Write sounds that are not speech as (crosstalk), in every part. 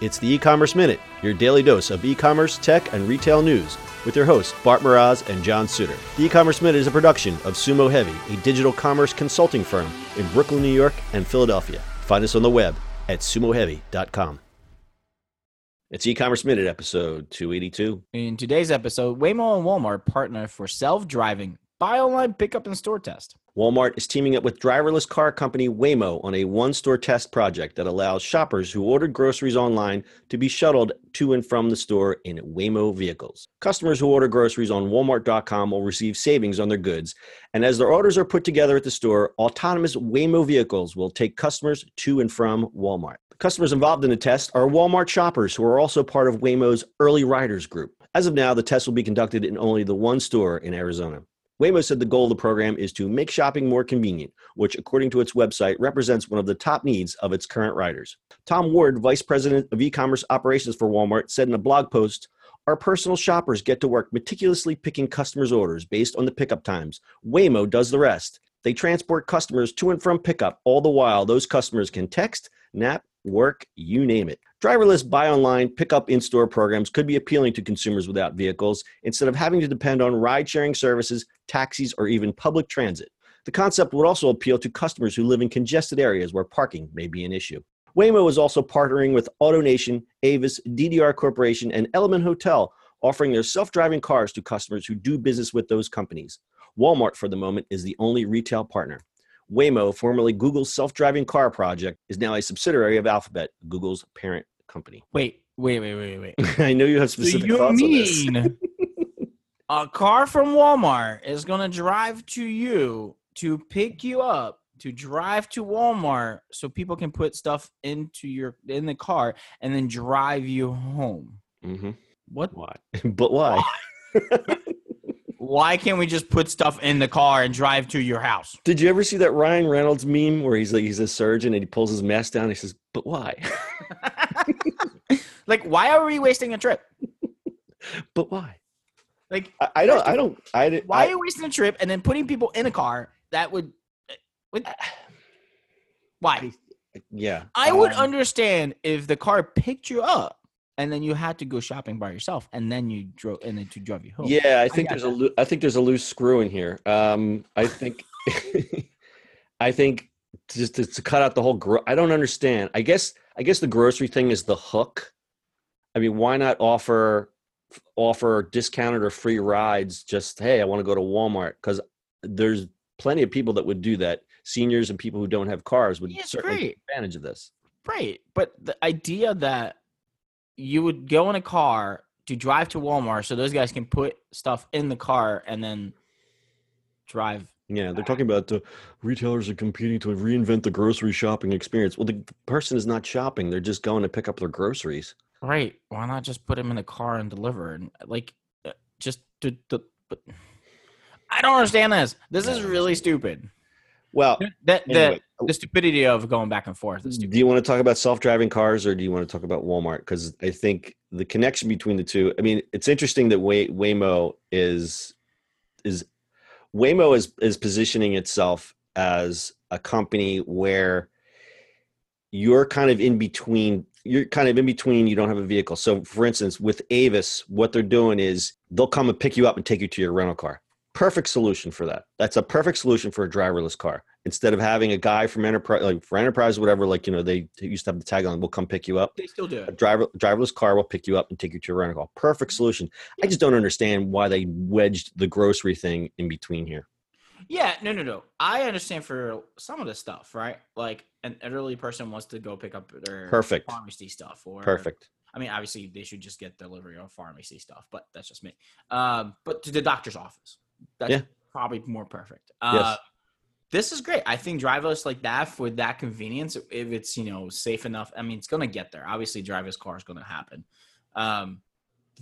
It's the e-commerce minute, your daily dose of e-commerce, tech, and retail news with your hosts Bart Mroz and John Suter. The e-commerce minute is a production of Sumo Heavy, a digital commerce consulting firm in Brooklyn, New York, and Philadelphia. Find us on the web at sumoheavy.com. It's e-commerce minute episode 282. In today's episode, Waymo and Walmart partner for self-driving buy online pickup in store test. Walmart is teaming up with driverless car company Waymo on a one store test project that allows shoppers who ordered groceries online to be shuttled to and from the store in Waymo vehicles. Customers who order groceries on Walmart.com will receive savings on their goods, and as their orders are put together at the store, autonomous Waymo vehicles will take customers to and from Walmart. The customers involved in the test are Walmart shoppers who are also part of Waymo's early riders group. As of now, the test will be conducted in only the one store in Arizona. Waymo said the goal of the program is to make shopping more convenient, which, according to its website, represents one of the top needs of its current riders. Tom Ward, Vice President of e-commerce operations for Walmart, said in a blog post, our personal shoppers get to work meticulously picking customers' orders based on the pickup times. Waymo does the rest. They transport customers to and from pickup, all the while those customers can text, nap, work, you name it. Driverless buy online, pick up in store programs could be appealing to consumers without vehicles instead of having to depend on ride sharing services, taxis, or even public transit. The concept would also appeal to customers who live in congested areas where parking may be an issue. Waymo is also partnering with AutoNation, Avis, DDR Corporation, and Element Hotel, offering their self driving cars to customers who do business with those companies. Walmart, for the moment, is the only retail partner. Waymo, formerly Google's self driving car project, is now a subsidiary of Alphabet, Google's parent company. Wait, wait, wait, wait, wait. (laughs) I know you have specific Do you thoughts on this. mean (laughs) a car from Walmart is going to drive to you to pick you up to drive to Walmart so people can put stuff into your in the car and then drive you home? hmm What? Why? (laughs) but why? Why can't we just put stuff in the car and drive to your house? Did you ever see that Ryan Reynolds meme where he's like he's a surgeon and he pulls his mask down and he says, "But why? (laughs) like, why are we wasting a trip? (laughs) but why?" Like, I, I don't. I don't. I didn't. why I, are you wasting a trip and then putting people in a car that would? would why? yeah. I would um, understand if the car picked you up and then you had to go shopping by yourself and then you drove and then to drive you home. Yeah, I think got there's a. loo- I think there's a loose screw in here. Um, I think. (laughs) I think just to, to cut out the whole. Gro- I don't understand. I guess. I guess the grocery thing is the hook. I mean, why not offer offer discounted or free rides? Just hey, I want to go to Walmart because there's plenty of people that would do that. Seniors and people who don't have cars would Yeah, certainly great. take advantage of this. Right. But the idea that you would go in a car to drive to Walmart so those guys can put stuff in the car and then drive. Yeah, they're talking about the retailers are competing to reinvent the grocery shopping experience. Well, the person is not shopping; they're just going to pick up their groceries. Right. Why not just put them in the car and deliver and like uh, just to, to but I don't understand this. This is really stupid. Well, The, the, anyway, oh. the stupidity of going back and forth is hmm, do you want to talk about self-driving cars, or do you want to talk about Walmart? Because I think the connection between the two. I mean, it's interesting that Way, Waymo is is Waymo is is positioning itself as a company where you're kind of in between you're kind of in between you don't have a vehicle so for instance with avis what they're doing is they'll come and pick you up and take you to your rental car perfect solution for that. That's a perfect solution for a driverless car. Instead of having a guy from enterprise like for enterprise whatever like you know they used to have the tagline, "We'll come pick you up. They still do a driver driverless car will pick you up and take you to your rental car. Perfect solution. I just don't understand why they wedged the grocery thing in between here. Yeah, no, no, no. I understand for some of the stuff, right? Like an elderly person wants to go pick up their Perfect. pharmacy stuff, or perfect. I mean, obviously they should just get delivery of pharmacy stuff, but that's just me. Um, but to the doctor's office, that's Yeah. probably more perfect. Uh, Yes. This is great. I think driverless like that for that convenience, if it's you know safe enough. I mean, it's gonna get there. Obviously, driverless car is gonna happen. Um,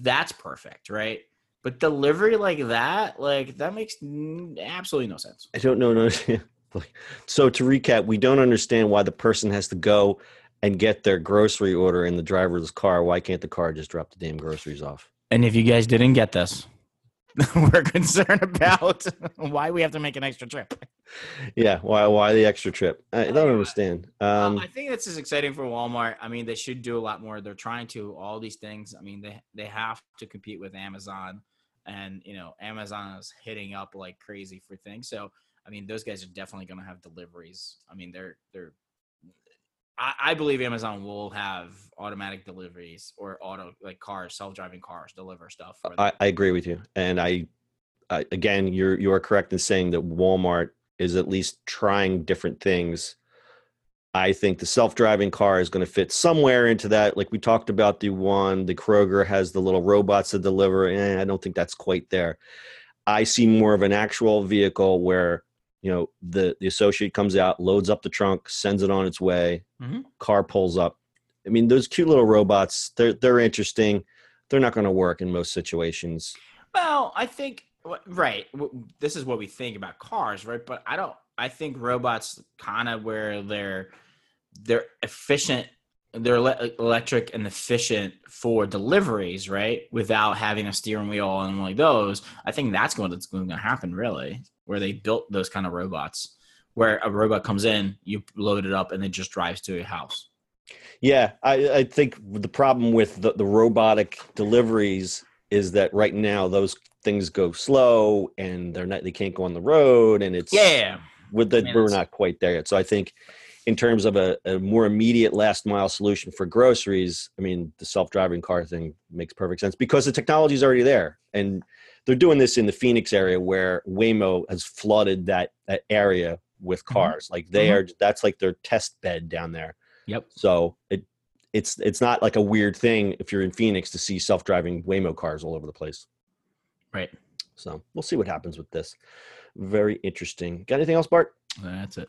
that's perfect, right? But delivery like that, like that makes absolutely no sense. I don't know. No, (laughs) so to recap, we don't understand why the person has to go and get their grocery order in the driverless car. Why can't the car just drop the damn groceries off? And if you guys didn't get this, (laughs) we're concerned about why we have to make an extra trip. yeah, why why the extra trip? I don't Yeah. understand. Um, Um, I think this is exciting for Walmart. I mean, they should do a lot more. They're trying to all these things. I mean, they they have to compete with Amazon, and you know, Amazon is hitting up like crazy for things. So, I mean, those guys are definitely going to have deliveries. I mean, they're they're. I, I believe Amazon will have automatic deliveries or auto like cars, self driving cars deliver stuff. I, I agree with you, and I, I again, you're you are correct in saying that Walmart is at least trying different things. I think the self-driving car is going to fit somewhere into that. Like we talked about, the one the Kroger has the little robots that deliver. Eh, I don't think that's quite there. I see more of an actual vehicle where you know the the associate comes out, loads up the trunk, sends it on its way, Mhm. car pulls up. I mean, those cute little robots, they're they're interesting. They're not going to work in most situations. Well, I think right. This is what we think about cars, right? But I don't. I think robots kind of where they're they're efficient. They're ele- electric and efficient for deliveries, right? Without having a steering wheel and like those. I think that's going that's going to happen, really. Where they built those kind of robots, where a robot comes in, you load it up, and it just drives to your house. Yeah, I, I think the problem with the, the robotic deliveries is that right now those things go slow and they're not they can't go on the road and it's Yeah, with the Man, we're not quite there yet. So I think in terms of a, a more immediate last mile solution for groceries, I mean the self driving car thing makes perfect sense because the technology is already there and they're doing this in the Phoenix area where Waymo has flooded that that area with Mhm. cars. Like they Mhm. are that's like their test bed down there. Yep. So it it's it's not like a weird thing if you're in Phoenix to see self driving Waymo cars all over the place. right. So we'll see what happens with this. Very interesting. Got anything else, Bart? That's it.